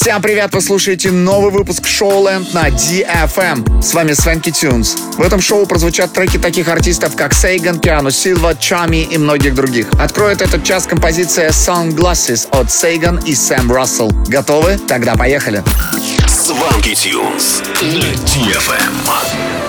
Всем привет! Вы слушаете новый выпуск Showland на DFM. С вами Свенки Тюнс. В этом шоу прозвучат треки таких артистов, как Сейган, Пиано Силва, Чами и многих других. Откроет этот час композиция Sunglasses от Сейган и Сэм Рассел. Готовы? Тогда поехали. Сванки Тюнс на DFM.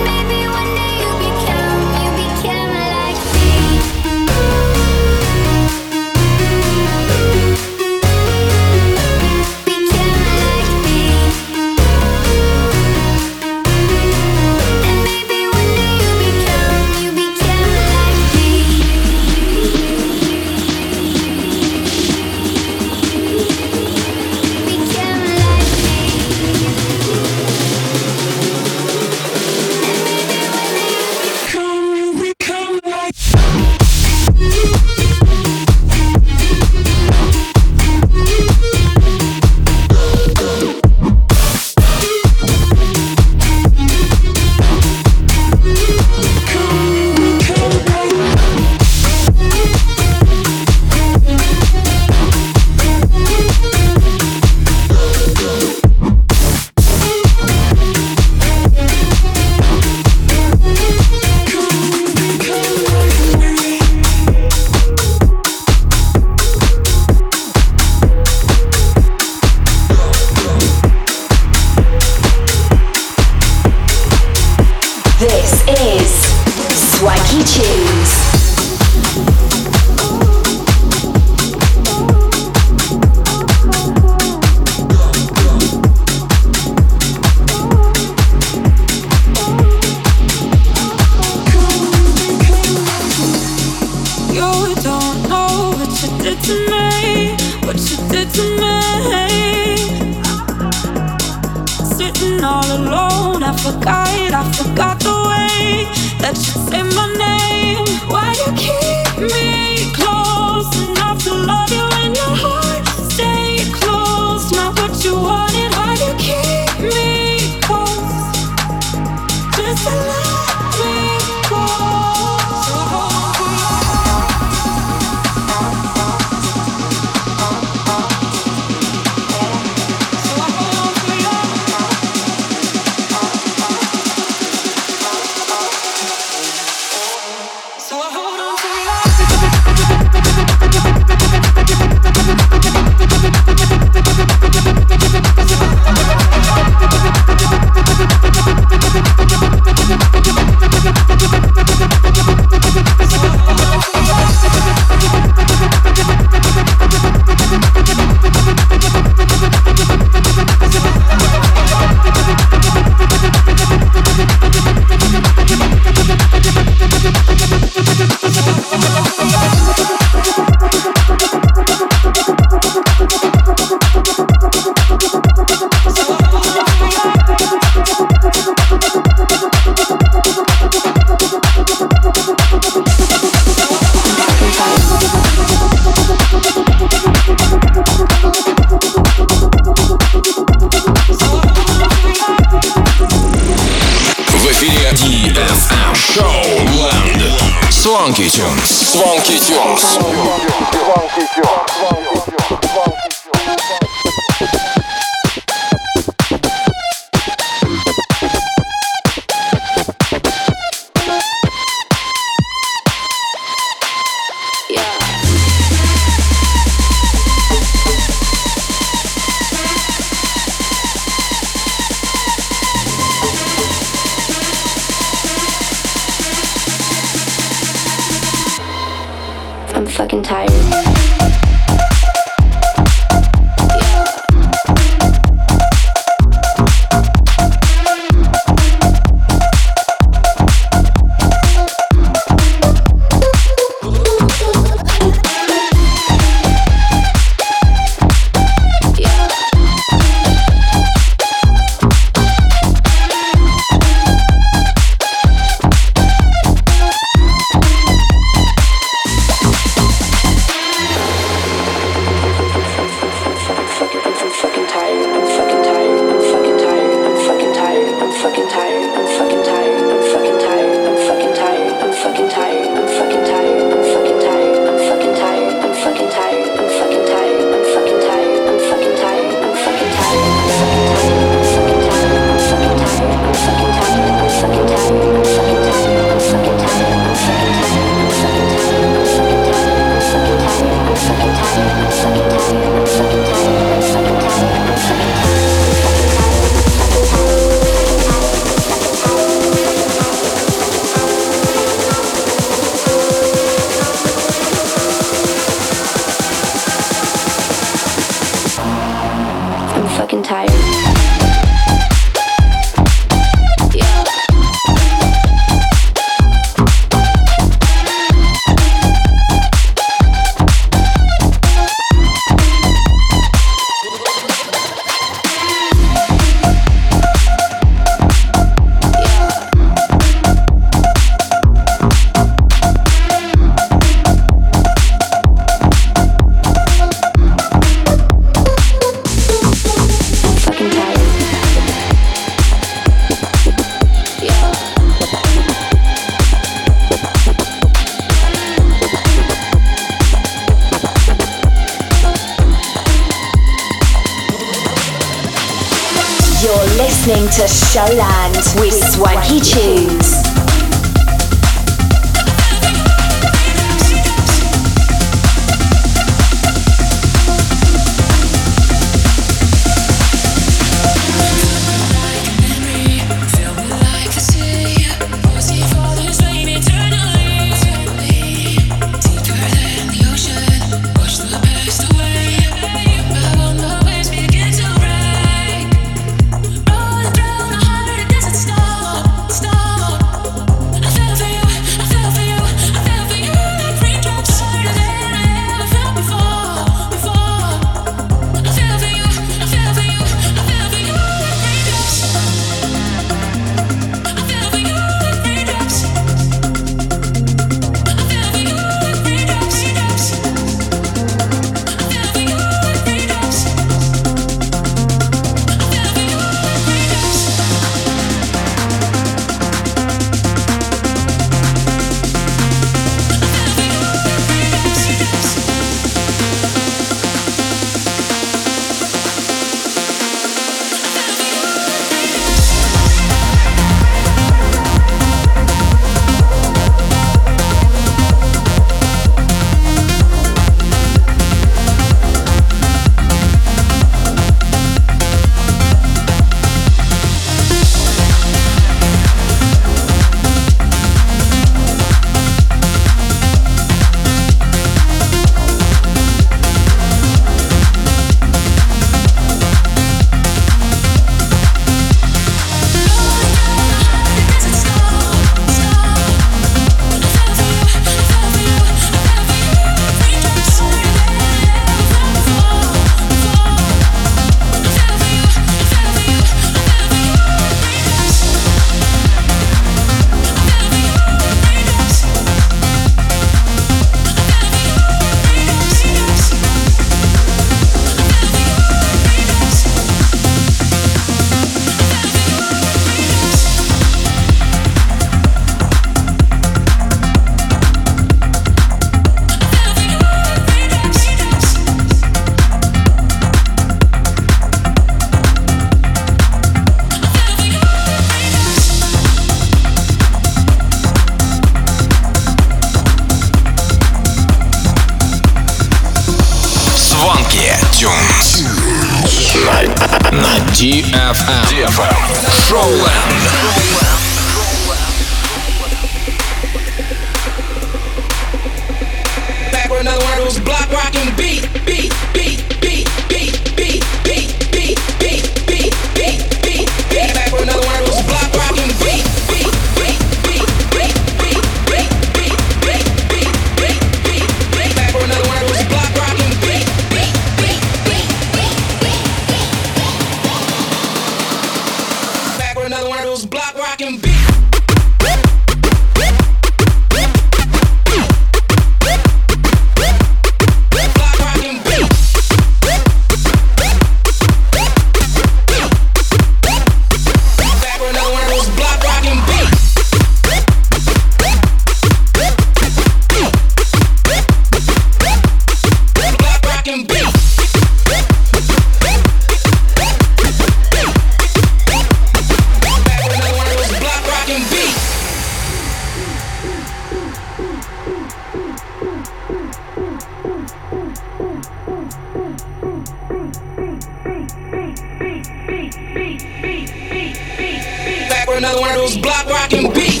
Another one of those block rockin' beat.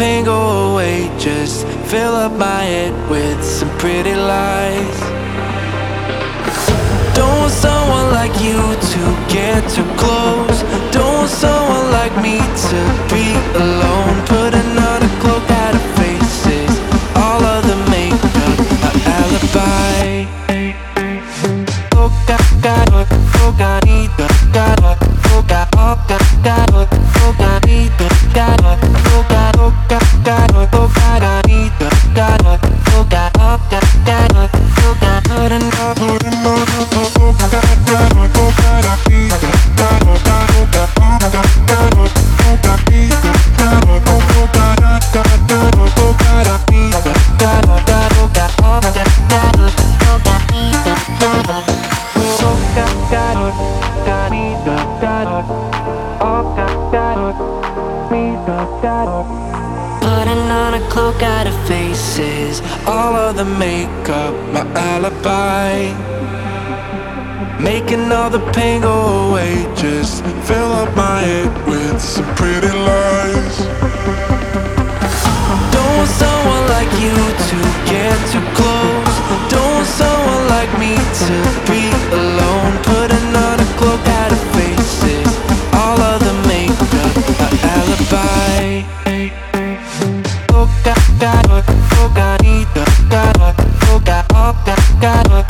Pain go away, just fill up my head with some pretty lies. Putting on a cloak out of faces, all of the makeup, my alibi. Making all the pain go away, just fill up my head with some pretty lies. Don't want someone like you to get too close. Like me to be alone. Putting on a cloak out of faces, all of the makeup, my alibi. Swanky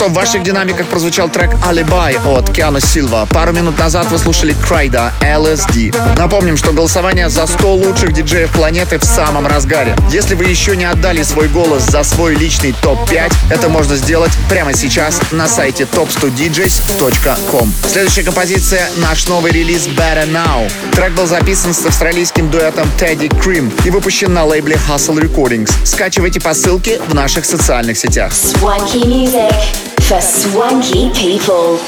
что в ваших динамиках прозвучал трек «Алибай» от Киану Силва. Пару минут назад вы слушали Крайда LSD. Напомним, что голосование за 100 лучших диджеев планеты в самом разгаре. Если вы еще не отдали свой голос за свой личный топ-5, это можно сделать прямо сейчас на сайте top100djs.com. Следующая композиция — наш новый релиз Better Now. Трек был записан с австралийским дуэтом Teddy Cream и выпущен на лейбле Hustle Recordings. Скачивайте по ссылке в наших социальных сетях. Swanky music for swanky people.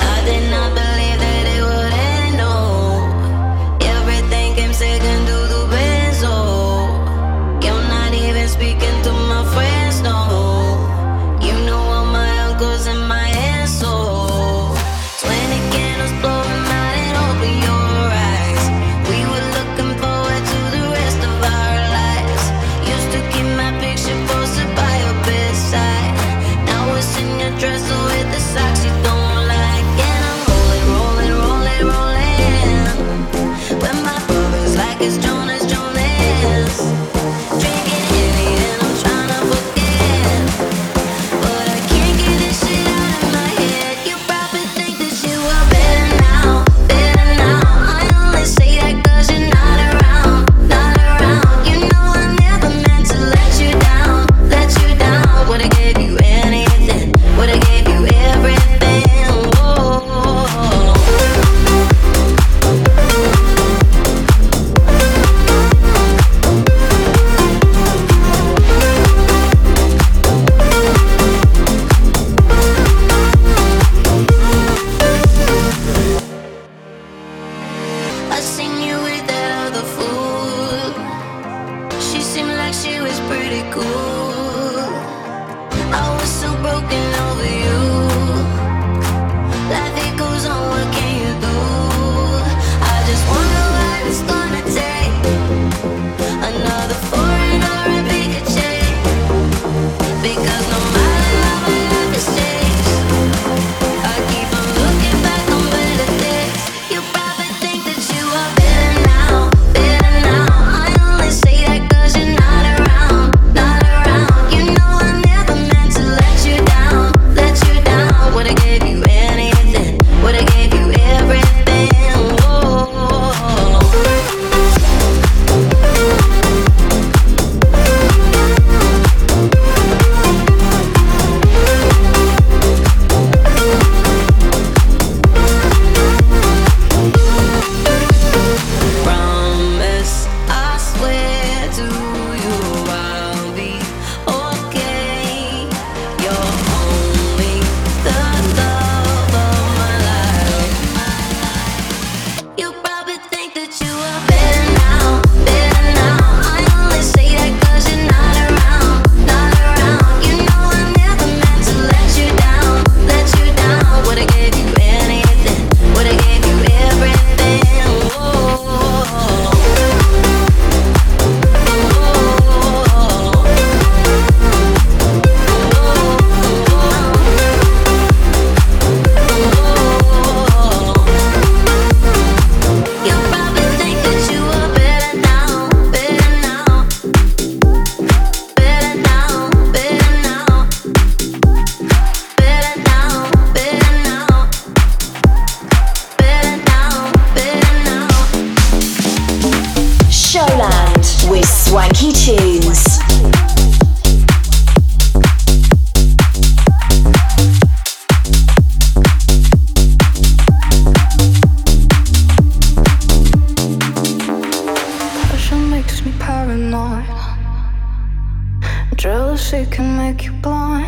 Jealousy can make you blind.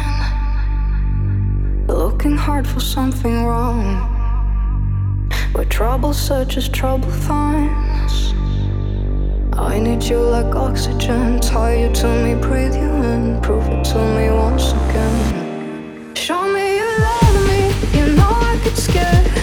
Looking hard for something wrong. Where trouble searches, trouble finds. I need you like oxygen. Tie you to me, breathe you in. Prove it to me once again. Show me you love me. You know I get scared.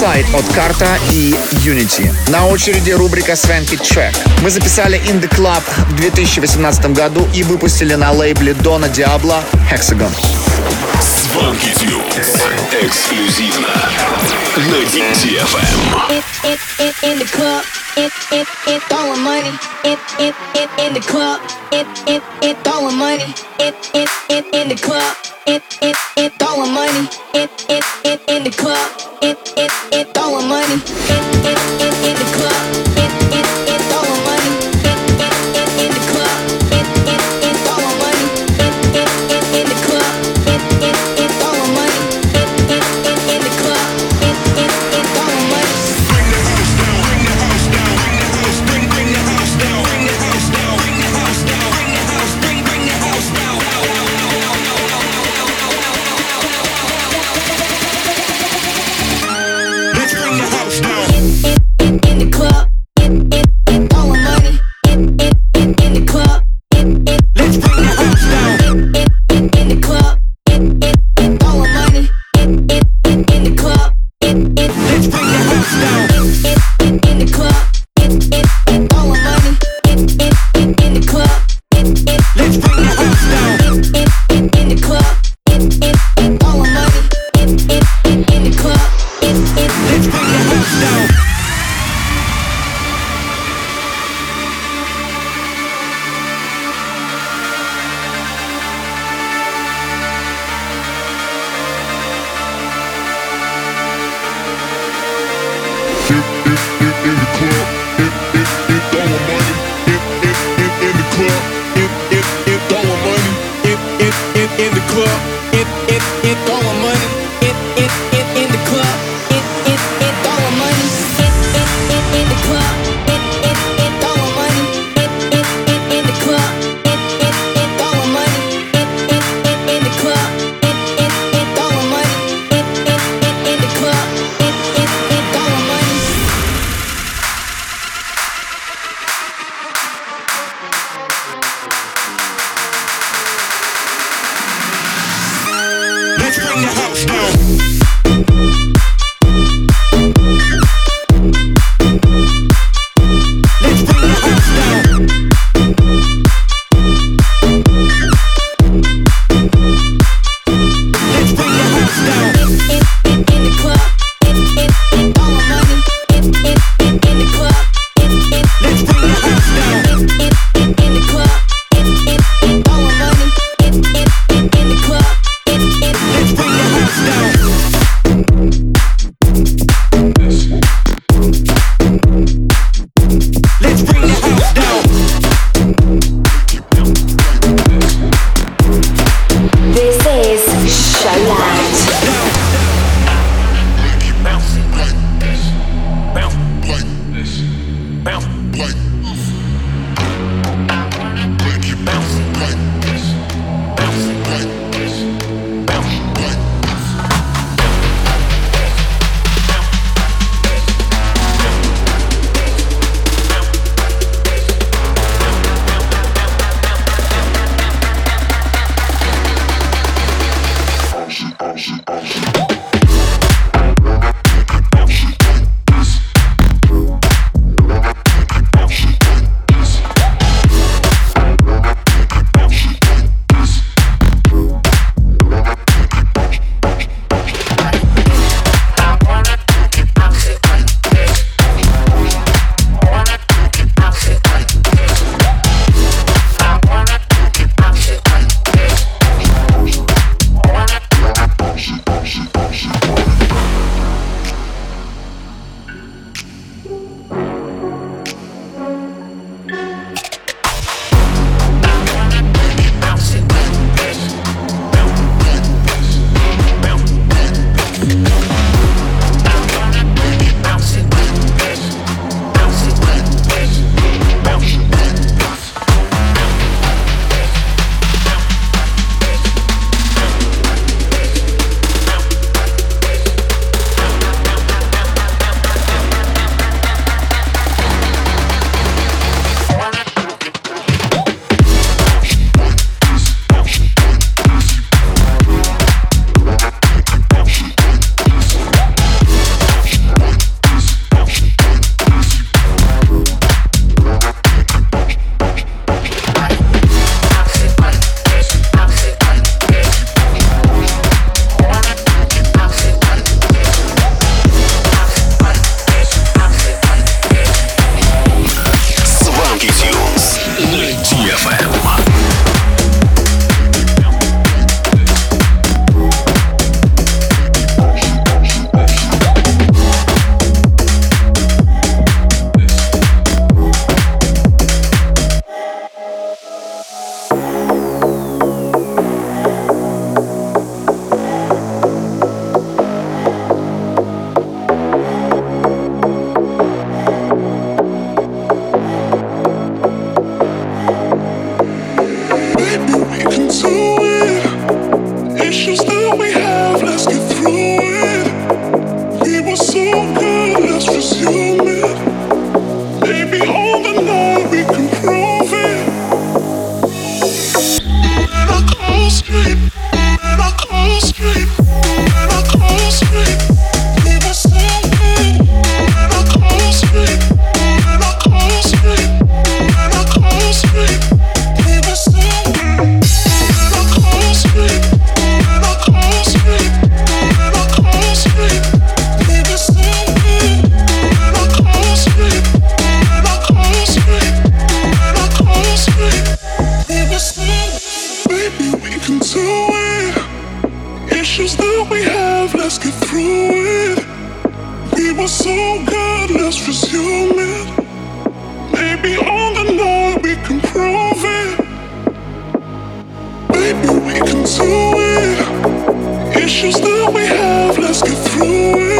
Inside от Карта и Unity. На очереди рубрика Свенки Check. Мы записали In The Club в 2018 году и выпустили на лейбле Дона Диабло Hexagon. Свенки Эксклюзивно. in the club, throwing money. In the club, throwing money. In the club, throwing money. In the club, it, it, it throwing money. It, it, it in the club. show can it. Issues that we have, let's get through it.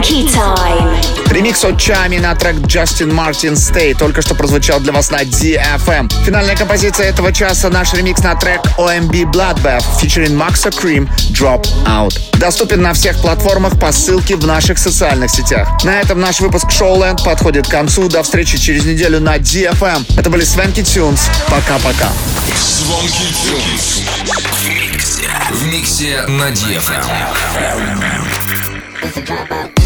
Swanky Time. Ремикс от Чами на трек Justin Martin Stay только что прозвучал для вас на DFM. Финальная композиция этого часа — наш ремикс на трек OMB Bloodbath featuring Maxa Cream Drop Out. Доступен на всех платформах по ссылке в наших социальных сетях. На этом наш выпуск Showland подходит к концу. До встречи через неделю на DFM. Это были Свенки Тюнс. Пока-пока. Звонки Тюнс. В миксе. В миксе на DFM. Photo,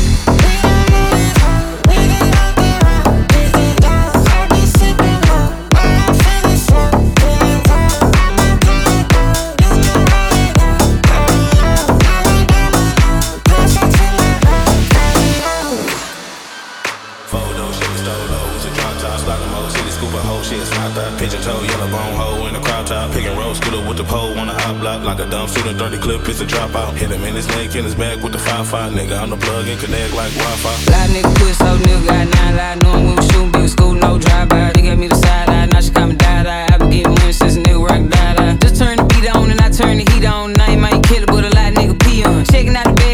Pigeon toe, yellow bone hoe in the crowd top. Pick and roll, scooter with the pole on the hot block. Like a dumb student, 30 clip, it's a dropout. Hit him in his neck, in his back with the 5-5. Nigga, I'm the plug and connect like Wi Fi. Fly nigga quit, so nigga got nine live. Knowing we was shooting, big school, no drive by. They gave me the side eye, now she me die die. I been getting money since nigga rock die die. Just turn the beat on and I turn the heat on. Ain't might kill it, but a lot nigga pee on. Checking out the bed,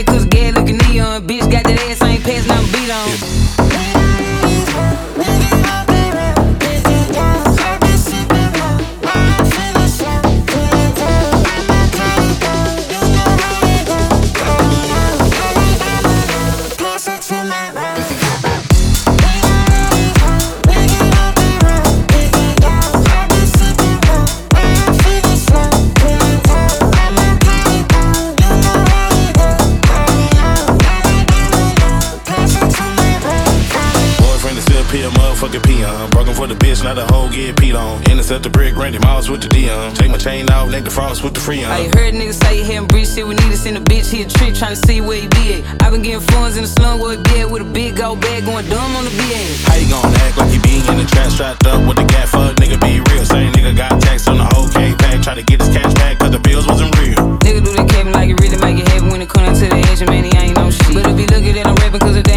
peon. Broken for the bitch, not the hoe get peed on. Intercept the brick, Randy Moss with the Deion. Take my chain off, the frost with the Freon. I heard niggas say he hadn't breached shit. We need to send a bitch. He a trick trying to see where he be at. I been getting funds in the slum where he be at with a big gold bag going dumb on the BA. How you gon' act like you be in the trap strapped up with the gat fuck? Nigga be real. Same nigga got tax on the whole K pack. Try to get his cash back cause the bills wasn't real. Nigga do that cabin like it really make it happen when it come to the edge, man, he ain't no shit. But if he looking at it, I'm rapping cause it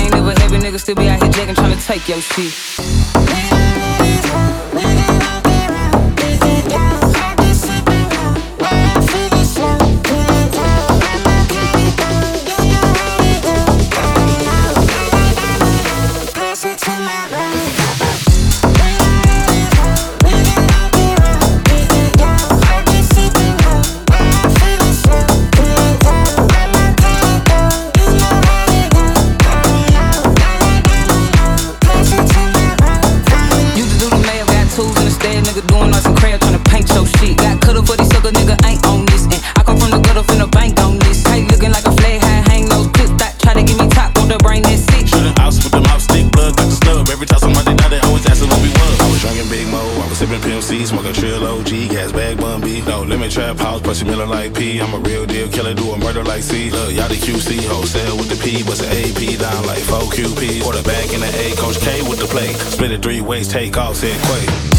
ain't never happen, nigga still be out here jacking trying to take your shit. Miller like P, I'm a real deal killer, do a murder like C. Look, y'all the QC, wholesale with the P, what's an AP down like 4 QP. Quarterback in the A, Coach K with the play. Split it three ways, take off, said Quay.